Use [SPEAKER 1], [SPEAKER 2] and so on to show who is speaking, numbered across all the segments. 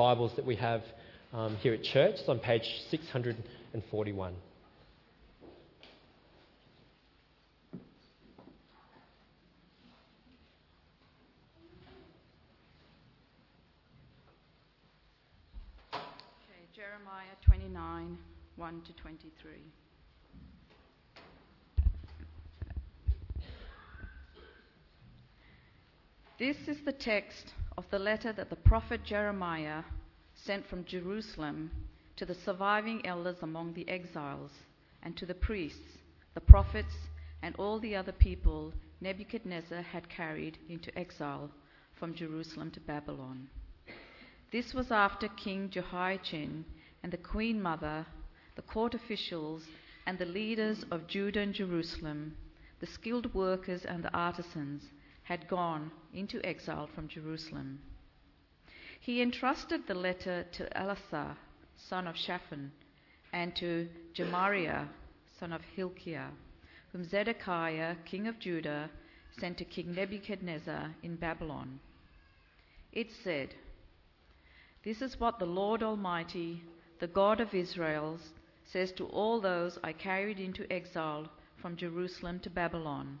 [SPEAKER 1] Bibles that we have um, here at church. It's on page 641.
[SPEAKER 2] Okay, Jeremiah 29 1 to 23. This is the text of the letter that the prophet Jeremiah sent from Jerusalem to the surviving elders among the exiles, and to the priests, the prophets, and all the other people Nebuchadnezzar had carried into exile from Jerusalem to Babylon. This was after King Jehoiachin and the queen mother, the court officials, and the leaders of Judah and Jerusalem, the skilled workers and the artisans, had gone into exile from Jerusalem. He entrusted the letter to Elasah, son of Shaphan, and to Gemariah, son of Hilkiah, whom Zedekiah, king of Judah, sent to King Nebuchadnezzar in Babylon. It said, This is what the Lord Almighty, the God of Israel, says to all those I carried into exile from Jerusalem to Babylon.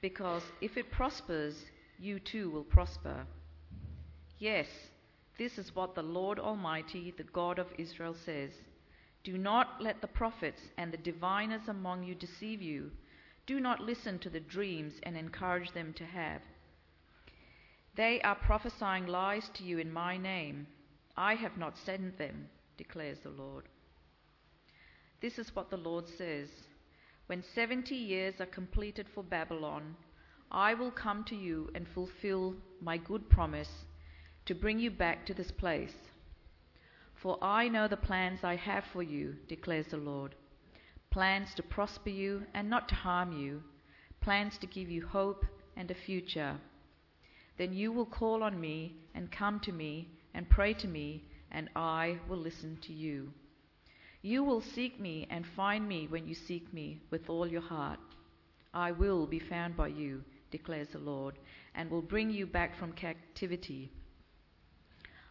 [SPEAKER 2] because if it prospers, you too will prosper. Yes, this is what the Lord Almighty, the God of Israel, says Do not let the prophets and the diviners among you deceive you. Do not listen to the dreams and encourage them to have. They are prophesying lies to you in my name. I have not sent them, declares the Lord. This is what the Lord says when 70 years are completed for Babylon, I will come to you and fulfill my good promise to bring you back to this place. For I know the plans I have for you, declares the Lord plans to prosper you and not to harm you, plans to give you hope and a future. Then you will call on me and come to me and pray to me, and I will listen to you. You will seek me and find me when you seek me with all your heart. I will be found by you, declares the Lord, and will bring you back from captivity.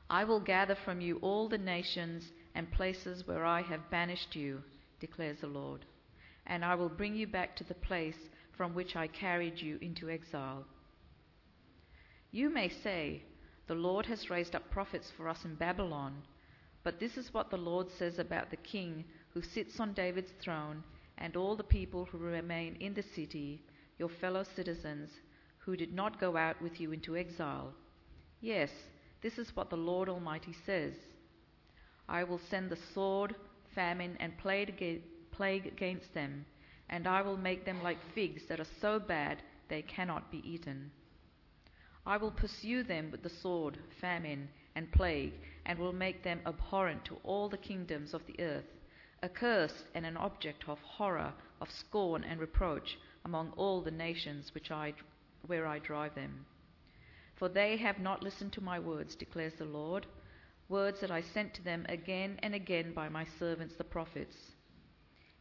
[SPEAKER 2] I will gather from you all the nations and places where I have banished you, declares the Lord, and I will bring you back to the place from which I carried you into exile. You may say, The Lord has raised up prophets for us in Babylon but this is what the Lord says about the king who sits on David's throne and all the people who remain in the city, your fellow citizens, who did not go out with you into exile. Yes, this is what the Lord Almighty says I will send the sword, famine, and plague against them, and I will make them like figs that are so bad they cannot be eaten. I will pursue them with the sword, famine, and plague, and will make them abhorrent to all the kingdoms of the earth, accursed and an object of horror, of scorn and reproach among all the nations which I, where I drive them. For they have not listened to my words, declares the Lord, words that I sent to them again and again by my servants the prophets.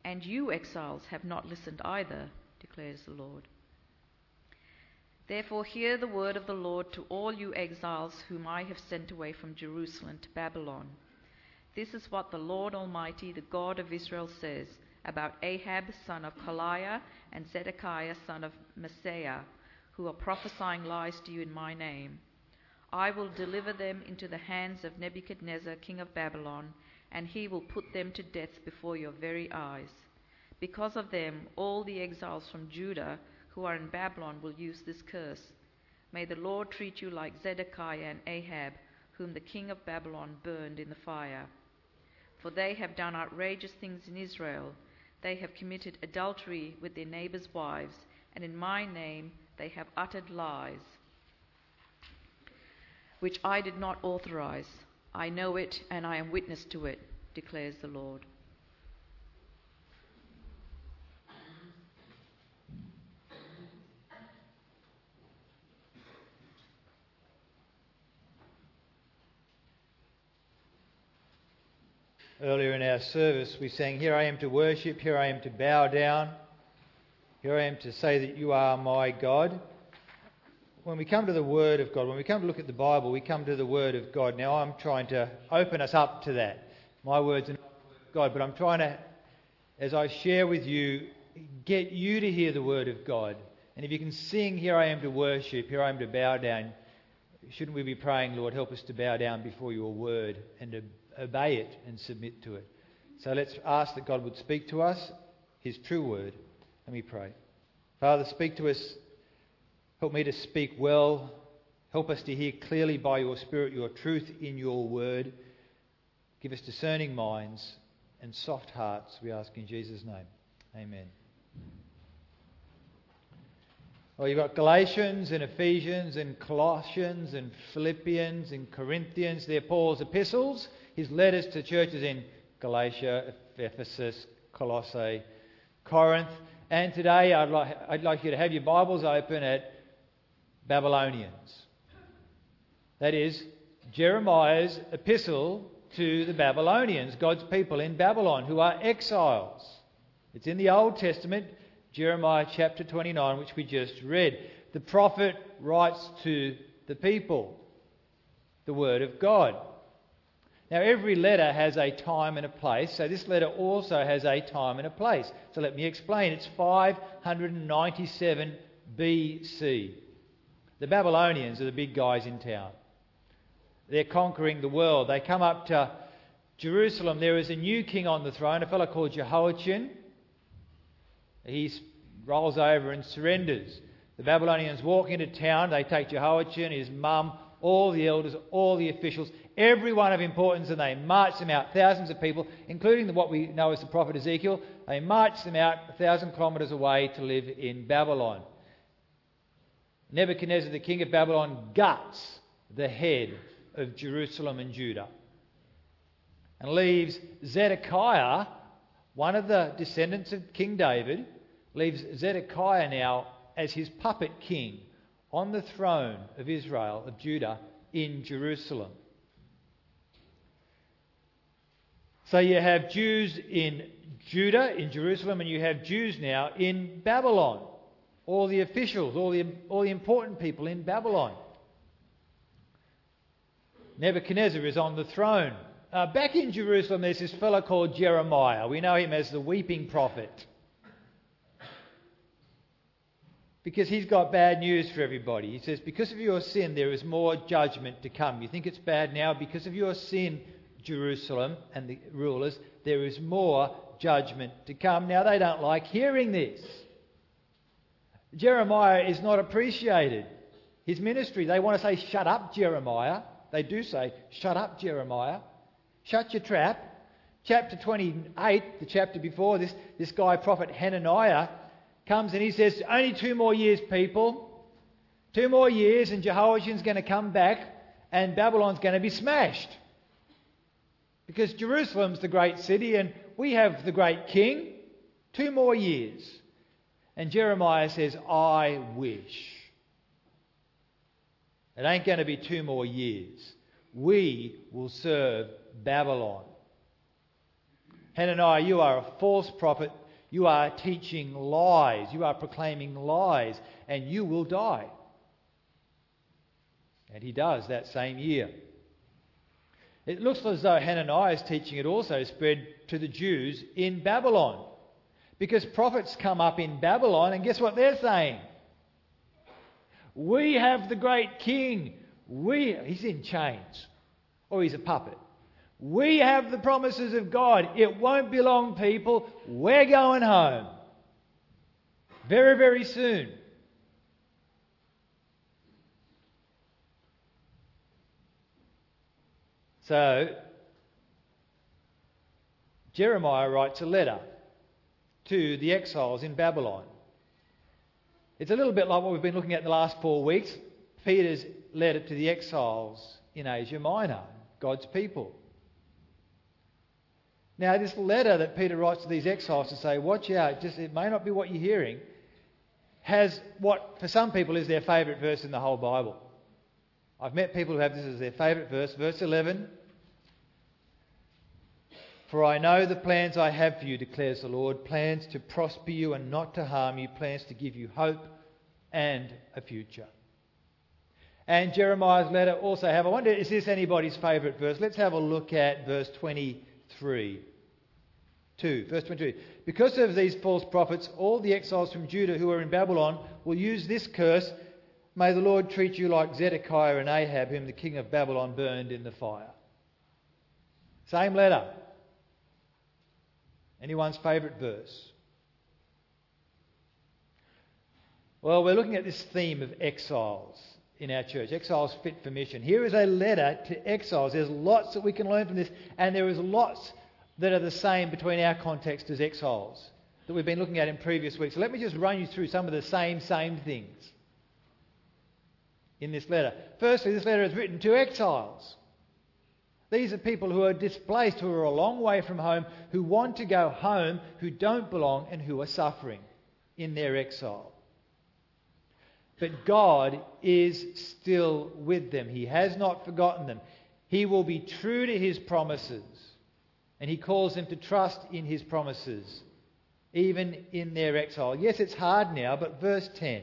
[SPEAKER 2] And you, exiles, have not listened either, declares the Lord. Therefore, hear the word of the Lord to all you exiles whom I have sent away from Jerusalem to Babylon. This is what the Lord Almighty, the God of Israel, says about Ahab, son of Kolaiah, and Zedekiah, son of Maaseiah, who are prophesying lies to you in my name. I will deliver them into the hands of Nebuchadnezzar, king of Babylon, and he will put them to death before your very eyes. Because of them, all the exiles from Judah who are in Babylon will use this curse. May the Lord treat you like Zedekiah and Ahab, whom the king of Babylon burned in the fire. For they have done outrageous things in Israel. They have committed adultery with their neighbors' wives, and in my name they have uttered lies, which I did not authorize. I know it and I am witness to it, declares the Lord.
[SPEAKER 3] Earlier in our service, we sang, Here I am to worship, here I am to bow down, here I am to say that you are my God. When we come to the Word of God, when we come to look at the Bible, we come to the Word of God. Now, I'm trying to open us up to that. My words are not God, but I'm trying to, as I share with you, get you to hear the Word of God. And if you can sing, Here I am to worship, here I am to bow down, shouldn't we be praying, Lord, help us to bow down before your Word and to obey it and submit to it. So let's ask that God would speak to us His true word. Let me pray. Father, speak to us. Help me to speak well. Help us to hear clearly by your Spirit your truth in your word. Give us discerning minds and soft hearts, we ask in Jesus' name. Amen. Well, you've got Galatians and Ephesians and Colossians and Philippians and Corinthians. They're Paul's epistles his letters to churches in Galatia, Ephesus, Colossae, Corinth. And today I'd like, I'd like you to have your Bibles open at Babylonians. That is, Jeremiah's epistle to the Babylonians, God's people in Babylon who are exiles. It's in the Old Testament, Jeremiah chapter 29, which we just read. The prophet writes to the people the Word of God. Now, every letter has a time and a place, so this letter also has a time and a place. So let me explain. It's 597 BC. The Babylonians are the big guys in town. They're conquering the world. They come up to Jerusalem. There is a new king on the throne, a fellow called Jehoiachin. He rolls over and surrenders. The Babylonians walk into town. They take Jehoiachin, his mum, all the elders, all the officials, everyone of importance, and they march them out, thousands of people, including what we know as the prophet Ezekiel. They march them out a thousand kilometres away to live in Babylon. Nebuchadnezzar, the king of Babylon, guts the head of Jerusalem and Judah and leaves Zedekiah, one of the descendants of King David, leaves Zedekiah now as his puppet king on the throne of Israel, of Judah, in Jerusalem. So you have Jews in Judah, in Jerusalem, and you have Jews now in Babylon. All the officials, all the, all the important people in Babylon. Nebuchadnezzar is on the throne. Uh, back in Jerusalem, there's this fellow called Jeremiah. We know him as the weeping prophet. Because he's got bad news for everybody. He says, Because of your sin, there is more judgment to come. You think it's bad now? Because of your sin, Jerusalem and the rulers, there is more judgment to come. Now, they don't like hearing this. Jeremiah is not appreciated. His ministry, they want to say, Shut up, Jeremiah. They do say, Shut up, Jeremiah. Shut your trap. Chapter 28, the chapter before this, this guy, prophet Hananiah, comes and he says, Only two more years, people. Two more years, and Jehoiachin's going to come back, and Babylon's going to be smashed. Because Jerusalem's the great city and we have the great king. Two more years. And Jeremiah says, I wish. It ain't going to be two more years. We will serve Babylon. Hananiah, you are a false prophet. You are teaching lies. You are proclaiming lies. And you will die. And he does that same year. It looks as though Hananiah's teaching had also spread to the Jews in Babylon. Because prophets come up in Babylon, and guess what they're saying? We have the great king. We, he's in chains, or he's a puppet. We have the promises of God. It won't be long, people. We're going home. Very, very soon. So, Jeremiah writes a letter to the exiles in Babylon. It's a little bit like what we've been looking at the last four weeks Peter's letter to the exiles in Asia Minor. God's people. Now, this letter that Peter writes to these exiles to say, watch out, just it may not be what you're hearing, has what for some people is their favourite verse in the whole Bible. I've met people who have this as their favourite verse, verse 11. For I know the plans I have for you, declares the Lord plans to prosper you and not to harm you, plans to give you hope and a future. And Jeremiah's letter also have. I wonder, is this anybody's favourite verse? Let's have a look at verse 23. 2, verse 22. Because of these false prophets, all the exiles from Judah who are in Babylon will use this curse May the Lord treat you like Zedekiah and Ahab, whom the king of Babylon burned in the fire. Same letter. Anyone's favourite verse? Well, we're looking at this theme of exiles in our church. Exiles fit for mission. Here is a letter to exiles. There's lots that we can learn from this, and there is lots that are the same between our context as exiles that we've been looking at in previous weeks. So let me just run you through some of the same, same things in this letter. Firstly, this letter is written to exiles. These are people who are displaced, who are a long way from home, who want to go home, who don't belong, and who are suffering in their exile. But God is still with them. He has not forgotten them. He will be true to his promises. And he calls them to trust in his promises, even in their exile. Yes, it's hard now, but verse 10.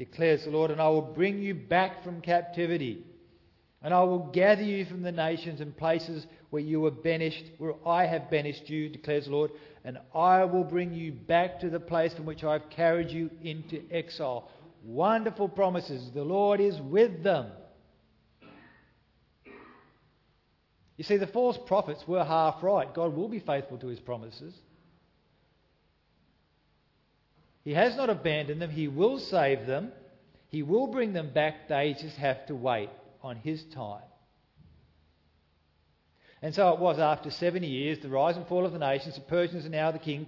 [SPEAKER 3] declares the Lord, and I will bring you back from captivity. And I will gather you from the nations and places where you were banished, where I have banished you, declares the Lord, and I will bring you back to the place from which I have carried you into exile. Wonderful promises. The Lord is with them. You see, the false prophets were half right. God will be faithful to his promises. He has not abandoned them. He will save them. He will bring them back. They just have to wait on His time. And so it was after 70 years, the rise and fall of the nations, the Persians are now the king.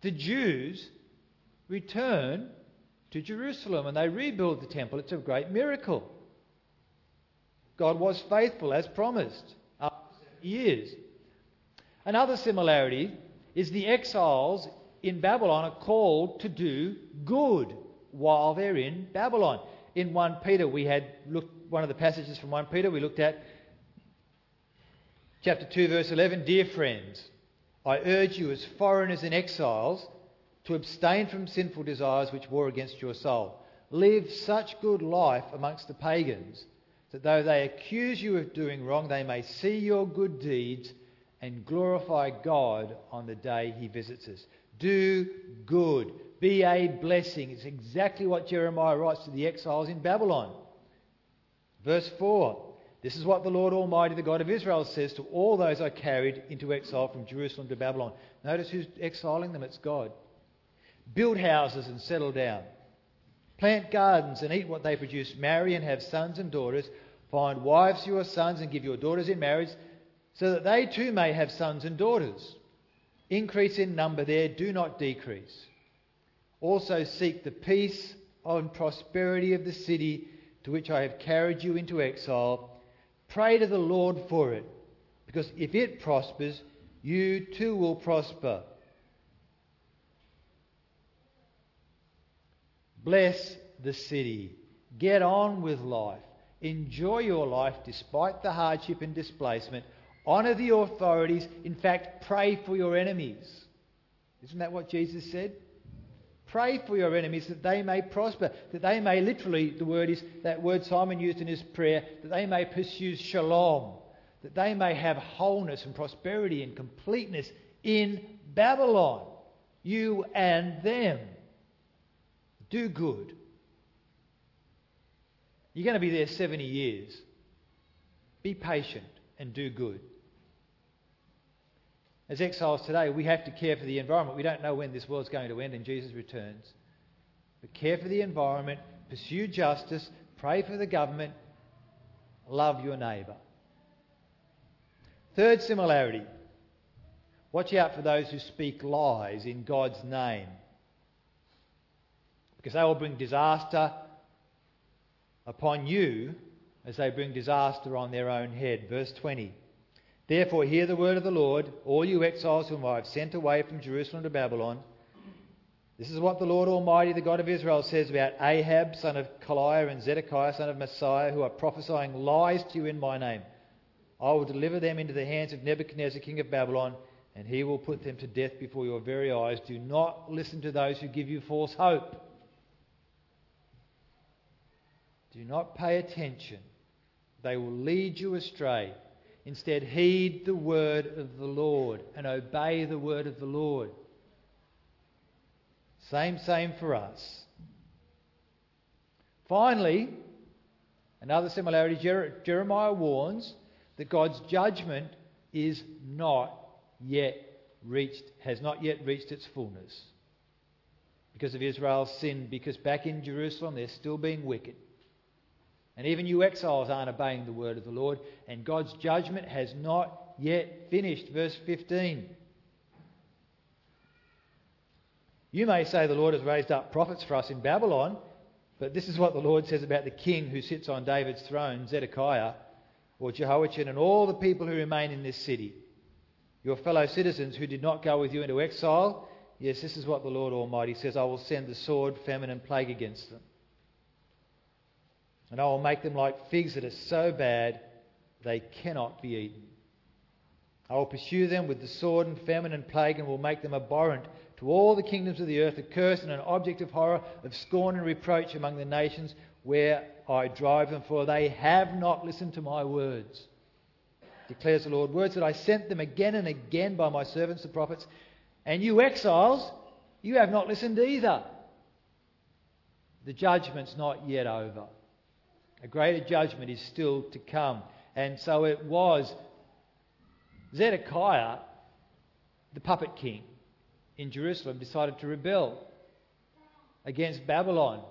[SPEAKER 3] The Jews return to Jerusalem and they rebuild the temple. It's a great miracle. God was faithful as promised after 70 years. Another similarity is the exiles in Babylon are called to do good while they're in Babylon. In 1 Peter, we had looked, one of the passages from 1 Peter we looked at, chapter 2, verse 11. Dear friends, I urge you as foreigners and exiles to abstain from sinful desires which war against your soul. Live such good life amongst the pagans that though they accuse you of doing wrong, they may see your good deeds and glorify God on the day he visits us. Do good. Be a blessing. It's exactly what Jeremiah writes to the exiles in Babylon. Verse 4 This is what the Lord Almighty, the God of Israel, says to all those I carried into exile from Jerusalem to Babylon. Notice who's exiling them? It's God. Build houses and settle down. Plant gardens and eat what they produce. Marry and have sons and daughters. Find wives for your sons and give your daughters in marriage, so that they too may have sons and daughters. Increase in number there, do not decrease. Also seek the peace and prosperity of the city to which I have carried you into exile. Pray to the Lord for it, because if it prospers, you too will prosper. Bless the city. Get on with life. Enjoy your life despite the hardship and displacement. Honour the authorities. In fact, pray for your enemies. Isn't that what Jesus said? Pray for your enemies that they may prosper, that they may literally, the word is that word Simon used in his prayer, that they may pursue shalom, that they may have wholeness and prosperity and completeness in Babylon, you and them. Do good. You're going to be there 70 years. Be patient and do good. As exiles today, we have to care for the environment. We don't know when this world's going to end and Jesus returns. But care for the environment, pursue justice, pray for the government, love your neighbour. Third similarity watch out for those who speak lies in God's name, because they will bring disaster upon you as they bring disaster on their own head. Verse 20. Therefore, hear the word of the Lord, all you exiles whom I have sent away from Jerusalem to Babylon. This is what the Lord Almighty, the God of Israel, says about Ahab, son of Kolaiah, and Zedekiah, son of Maaseiah, who are prophesying lies to you in my name. I will deliver them into the hands of Nebuchadnezzar, king of Babylon, and he will put them to death before your very eyes. Do not listen to those who give you false hope. Do not pay attention. They will lead you astray. Instead, heed the word of the Lord and obey the word of the Lord. Same, same for us. Finally, another similarity Jeremiah warns that God's judgment is not yet reached, has not yet reached its fullness because of Israel's sin, because back in Jerusalem they're still being wicked. And even you exiles aren't obeying the word of the Lord, and God's judgment has not yet finished. Verse 15. You may say the Lord has raised up prophets for us in Babylon, but this is what the Lord says about the king who sits on David's throne, Zedekiah, or Jehoiachin, and all the people who remain in this city. Your fellow citizens who did not go with you into exile, yes, this is what the Lord Almighty says I will send the sword, famine, and plague against them. And I will make them like figs that are so bad they cannot be eaten. I will pursue them with the sword and famine and plague and will make them abhorrent to all the kingdoms of the earth, a curse and an object of horror, of scorn and reproach among the nations where I drive them, for they have not listened to my words, declares the Lord. Words that I sent them again and again by my servants the prophets. And you exiles, you have not listened either. The judgment's not yet over. A greater judgment is still to come. And so it was Zedekiah, the puppet king in Jerusalem, decided to rebel against Babylon.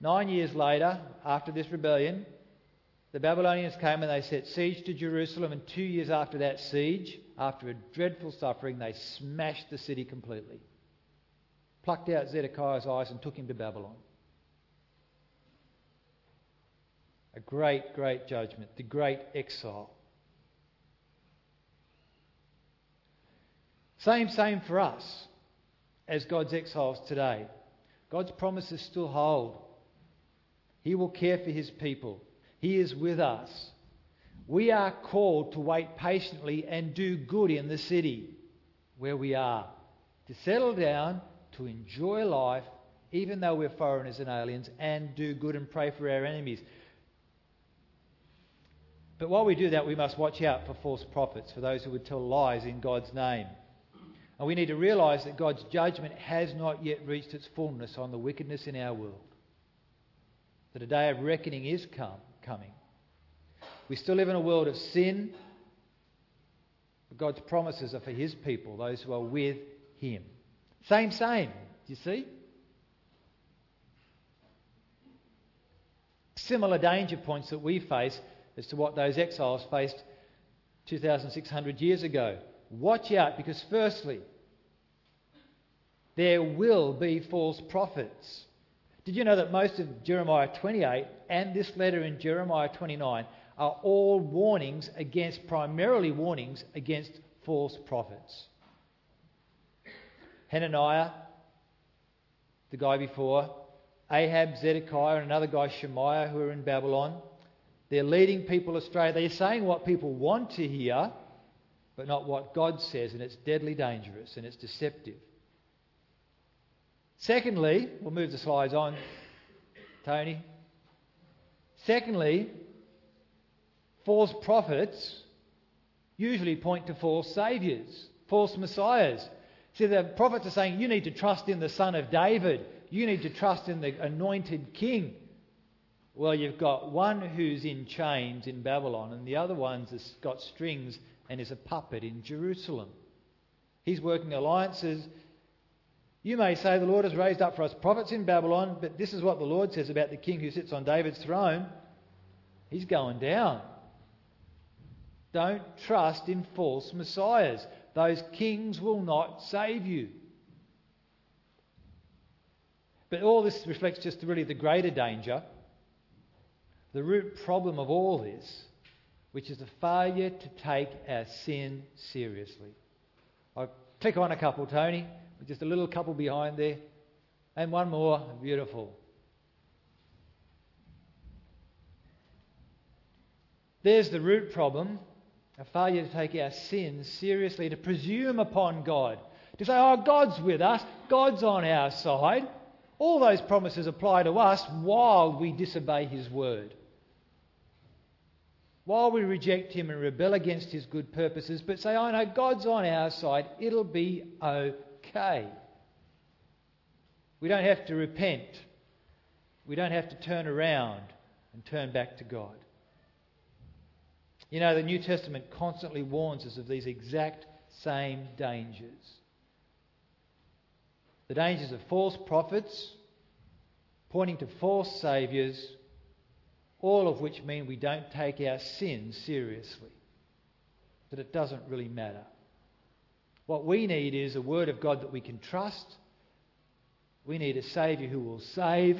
[SPEAKER 3] Nine years later, after this rebellion, the Babylonians came and they set siege to Jerusalem, and two years after that siege, after a dreadful suffering, they smashed the city completely. Plucked out Zedekiah's eyes and took him to Babylon. A great, great judgment, the great exile. Same, same for us as God's exiles today. God's promises still hold. He will care for his people. He is with us. We are called to wait patiently and do good in the city where we are, to settle down, to enjoy life, even though we're foreigners and aliens, and do good and pray for our enemies. But while we do that, we must watch out for false prophets, for those who would tell lies in God's name. And we need to realize that God's judgment has not yet reached its fullness on the wickedness in our world. That a day of reckoning is come, coming. We still live in a world of sin, but God's promises are for His people, those who are with Him. Same, same. You see? Similar danger points that we face as to what those exiles faced 2,600 years ago. Watch out because, firstly, there will be false prophets. Did you know that most of Jeremiah 28 and this letter in Jeremiah 29 are all warnings against, primarily warnings against false prophets? Hananiah, the guy before, Ahab, Zedekiah, and another guy, Shemaiah, who are in Babylon. They're leading people astray. They're saying what people want to hear, but not what God says, and it's deadly dangerous and it's deceptive. Secondly, we'll move the slides on, Tony. Secondly, false prophets usually point to false saviours, false messiahs. See, the prophets are saying you need to trust in the Son of David, you need to trust in the anointed king. Well, you've got one who's in chains in Babylon, and the other one's got strings and is a puppet in Jerusalem. He's working alliances. You may say the Lord has raised up for us prophets in Babylon, but this is what the Lord says about the king who sits on David's throne. He's going down. Don't trust in false messiahs. Those kings will not save you. But all this reflects just really the greater danger, the root problem of all this, which is the failure to take our sin seriously. I'll click on a couple, Tony, just a little couple behind there. And one more, beautiful. There's the root problem a failure to take our sins seriously, to presume upon God, to say, oh, God's with us, God's on our side. All those promises apply to us while we disobey His word. While we reject Him and rebel against His good purposes, but say, I know God's on our side, it'll be okay. We don't have to repent. We don't have to turn around and turn back to God. You know, the New Testament constantly warns us of these exact same dangers the dangers of false prophets, pointing to false saviours, all of which mean we don't take our sin seriously, that it doesn't really matter. What we need is a word of God that we can trust. We need a Saviour who will save.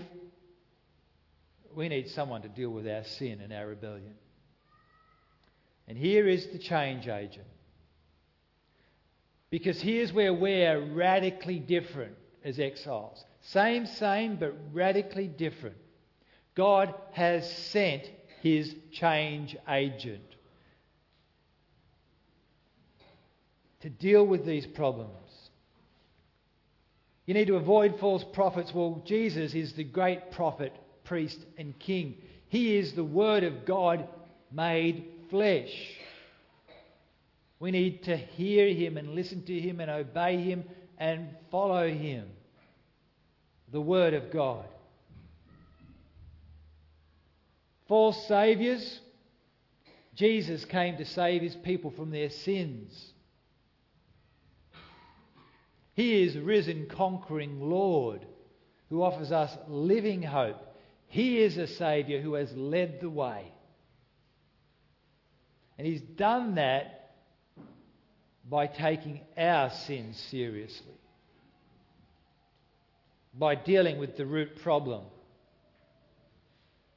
[SPEAKER 3] We need someone to deal with our sin and our rebellion. And here is the change agent. Because here's where we're radically different as exiles. Same, same, but radically different. God has sent his change agent to deal with these problems. You need to avoid false prophets. Well, Jesus is the great prophet, priest, and king. He is the Word of God made flesh. We need to hear him and listen to him and obey him and follow him. The Word of God. False saviours. Jesus came to save his people from their sins. He is risen, conquering Lord who offers us living hope. He is a Saviour who has led the way. And he's done that by taking our sins seriously, by dealing with the root problem.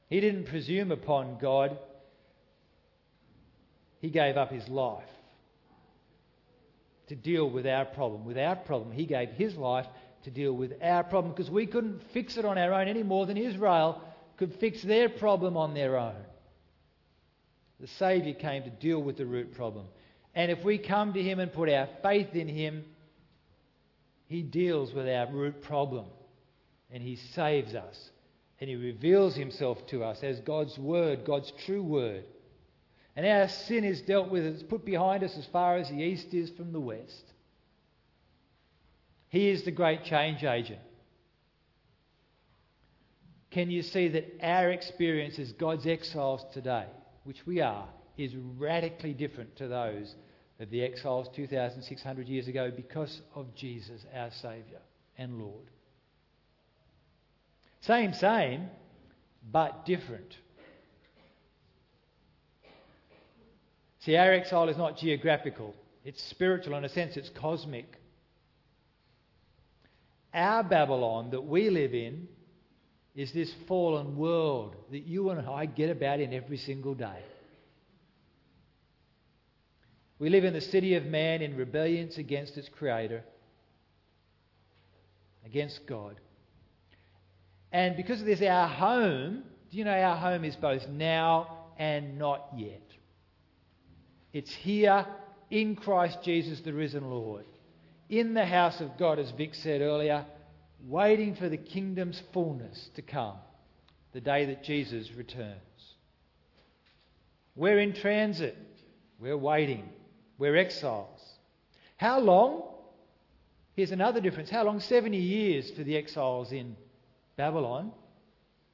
[SPEAKER 3] He didn't presume upon God, he gave up his life to deal with our problem. With our problem, he gave his life to deal with our problem because we couldn't fix it on our own any more than Israel could fix their problem on their own. The Saviour came to deal with the root problem. And if we come to Him and put our faith in Him, He deals with our root problem. And He saves us. And He reveals Himself to us as God's Word, God's true Word. And our sin is dealt with, it's put behind us as far as the east is from the west. He is the great change agent. Can you see that our experience as God's exiles today which we are, is radically different to those of the exiles 2,600 years ago because of Jesus, our Saviour and Lord. Same, same, but different. See, our exile is not geographical, it's spiritual. In a sense, it's cosmic. Our Babylon that we live in is this fallen world that you and I get about in every single day. We live in the city of man in rebellion against its creator, against God. And because of this, our home, do you know our home is both now and not yet? It's here in Christ Jesus, the risen Lord. In the house of God, as Vic said earlier, waiting for the kingdom's fullness to come, the day that Jesus returns. We're in transit, we're waiting, we're exiles. How long? Here's another difference. How long? 70 years for the exiles in Babylon.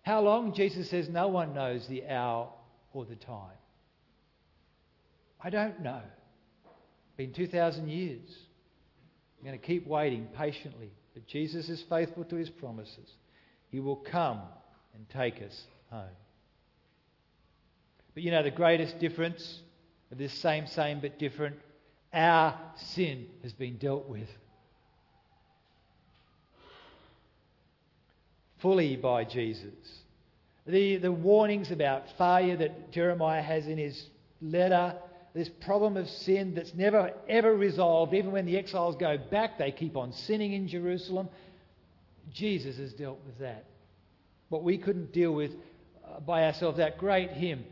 [SPEAKER 3] How long? Jesus says no one knows the hour or the time. I don't know. Been 2,000 years. I'm going to keep waiting patiently. But Jesus is faithful to his promises. He will come and take us home. But you know, the greatest difference of this same, same, but different, our sin has been dealt with. Fully by Jesus. The, the warnings about failure that Jeremiah has in his letter, this problem of sin that's never ever resolved, even when the exiles go back, they keep on sinning in Jerusalem. Jesus has dealt with that. What we couldn't deal with uh, by ourselves, that great hymn,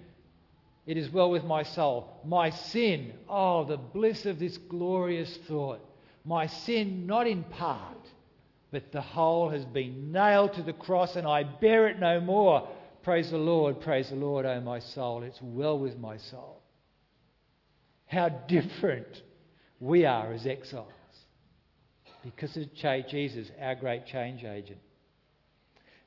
[SPEAKER 3] It is well with my soul. My sin, oh, the bliss of this glorious thought. My sin, not in part, but the whole has been nailed to the cross, and I bear it no more. Praise the Lord, praise the Lord, O oh my soul. It's well with my soul. How different we are as exiles because of Jesus, our great change agent.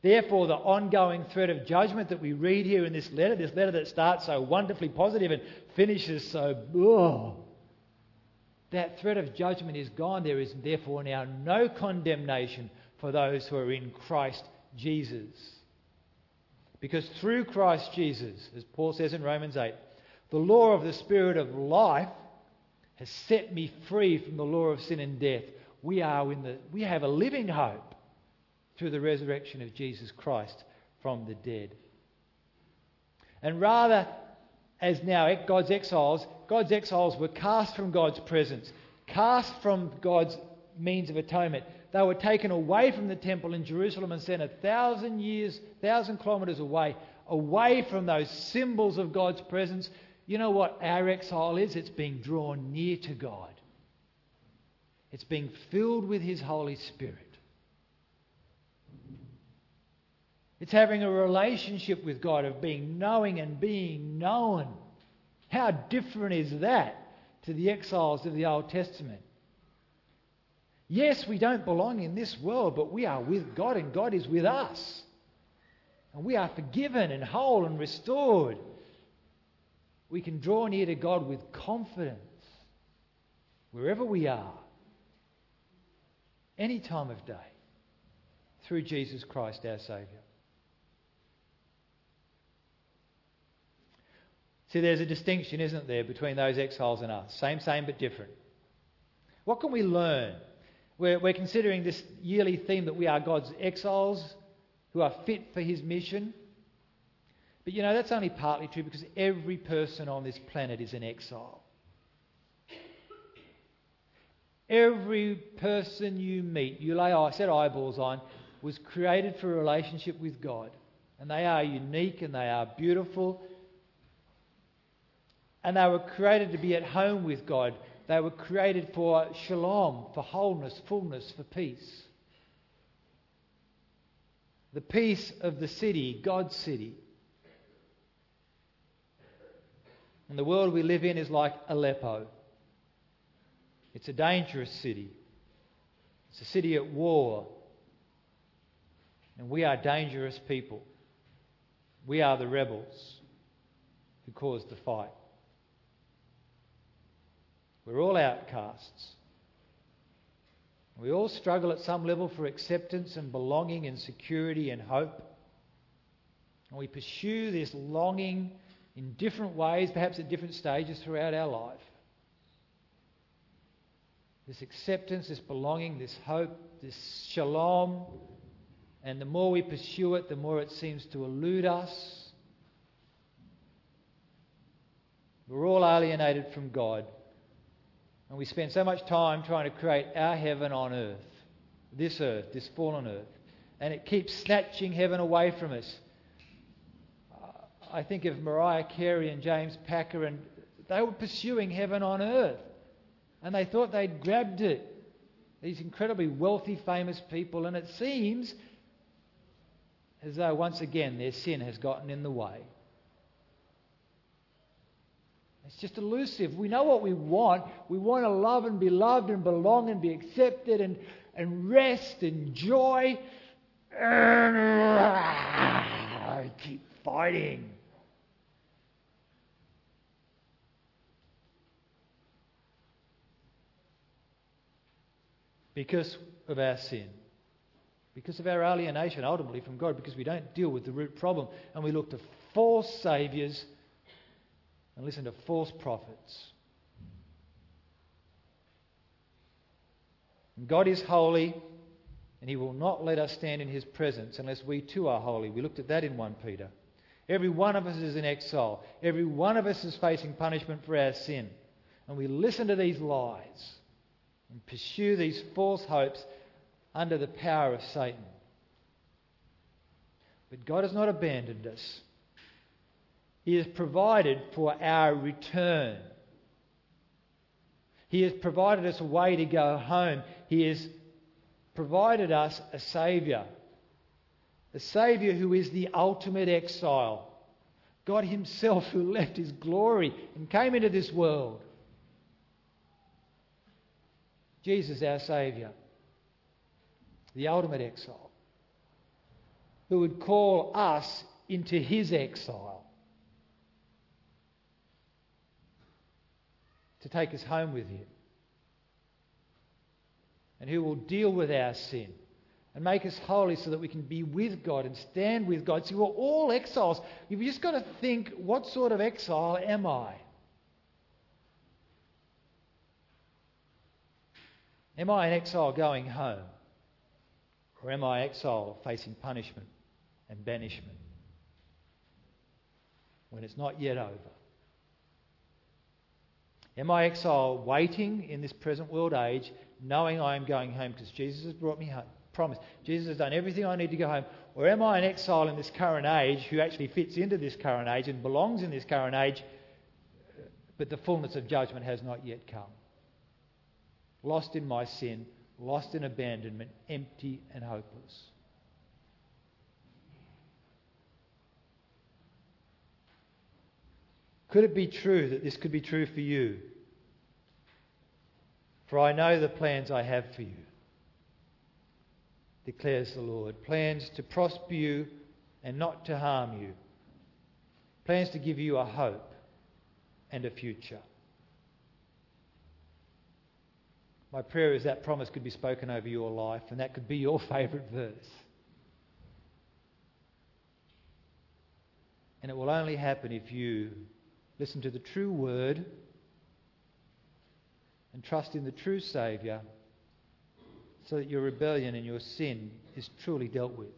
[SPEAKER 3] Therefore, the ongoing threat of judgment that we read here in this letter, this letter that starts so wonderfully positive and finishes so, oh, that threat of judgment is gone. There is therefore now no condemnation for those who are in Christ Jesus. Because through Christ Jesus, as Paul says in Romans 8, the law of the Spirit of life has set me free from the law of sin and death. We, are in the, we have a living hope through the resurrection of Jesus Christ from the dead. And rather, as now God's exiles, God's exiles were cast from God's presence, cast from God's means of atonement. They were taken away from the temple in Jerusalem and sent a thousand years, thousand kilometres away, away from those symbols of God's presence. You know what our exile is? It's being drawn near to God. It's being filled with His Holy Spirit. It's having a relationship with God, of being knowing and being known. How different is that to the exiles of the Old Testament? Yes, we don't belong in this world, but we are with God and God is with us. And we are forgiven and whole and restored. We can draw near to God with confidence wherever we are, any time of day, through Jesus Christ our Saviour. See, there's a distinction, isn't there, between those exiles and us? Same, same, but different. What can we learn we're, we're considering this yearly theme that we are God's exiles who are fit for his mission. But you know, that's only partly true because every person on this planet is an exile. Every person you meet, you lay I set eyeballs on, was created for a relationship with God. And they are unique and they are beautiful. And they were created to be at home with God. They were created for shalom, for wholeness, fullness, for peace. The peace of the city, God's city. And the world we live in is like Aleppo. It's a dangerous city. It's a city at war. And we are dangerous people. We are the rebels who caused the fight. We're all outcasts. We all struggle at some level for acceptance and belonging and security and hope. And we pursue this longing in different ways, perhaps at different stages throughout our life. This acceptance, this belonging, this hope, this shalom. And the more we pursue it, the more it seems to elude us. We're all alienated from God. And we spend so much time trying to create our heaven on earth, this earth, this fallen earth. And it keeps snatching heaven away from us. I think of Mariah Carey and James Packer, and they were pursuing heaven on earth. And they thought they'd grabbed it. These incredibly wealthy, famous people. And it seems as though once again their sin has gotten in the way. It's just elusive. We know what we want. We want to love and be loved and belong and be accepted and, and rest and joy. And I keep fighting. Because of our sin. Because of our alienation ultimately from God, because we don't deal with the root problem and we look to false saviours and listen to false prophets. God is holy, and He will not let us stand in His presence unless we too are holy. We looked at that in 1 Peter. Every one of us is in exile. Every one of us is facing punishment for our sin. And we listen to these lies and pursue these false hopes under the power of Satan. But God has not abandoned us. He has provided for our return. He has provided us a way to go home. He has provided us a Saviour. A Saviour who is the ultimate exile. God Himself who left His glory and came into this world. Jesus, our Saviour. The ultimate exile. Who would call us into His exile. To take us home with Him. And who will deal with our sin and make us holy so that we can be with God and stand with God. See, we're all exiles. You've just got to think what sort of exile am I? Am I an exile going home? Or am I exile facing punishment and banishment when it's not yet over? Am I exile waiting in this present world age, knowing I am going home because Jesus has brought me home? Promise. Jesus has done everything I need to go home. Or am I an exile in this current age who actually fits into this current age and belongs in this current age, but the fullness of judgment has not yet come? Lost in my sin, lost in abandonment, empty and hopeless. Could it be true that this could be true for you? For I know the plans I have for you, declares the Lord plans to prosper you and not to harm you, plans to give you a hope and a future. My prayer is that promise could be spoken over your life, and that could be your favourite verse. And it will only happen if you listen to the true word, and trust in the true Saviour so that your rebellion and your sin is truly dealt with.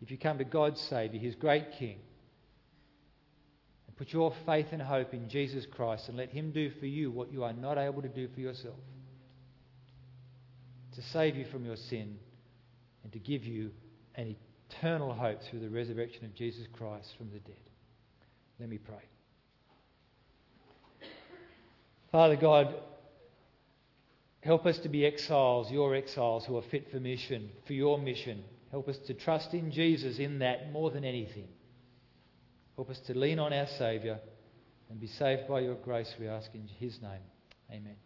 [SPEAKER 3] If you come to God's Saviour, His great King, and put your faith and hope in Jesus Christ and let Him do for you what you are not able to do for yourself to save you from your sin and to give you an eternal hope through the resurrection of Jesus Christ from the dead. Let me pray. Father God, help us to be exiles, your exiles who are fit for mission, for your mission. Help us to trust in Jesus in that more than anything. Help us to lean on our Saviour and be saved by your grace, we ask in His name. Amen.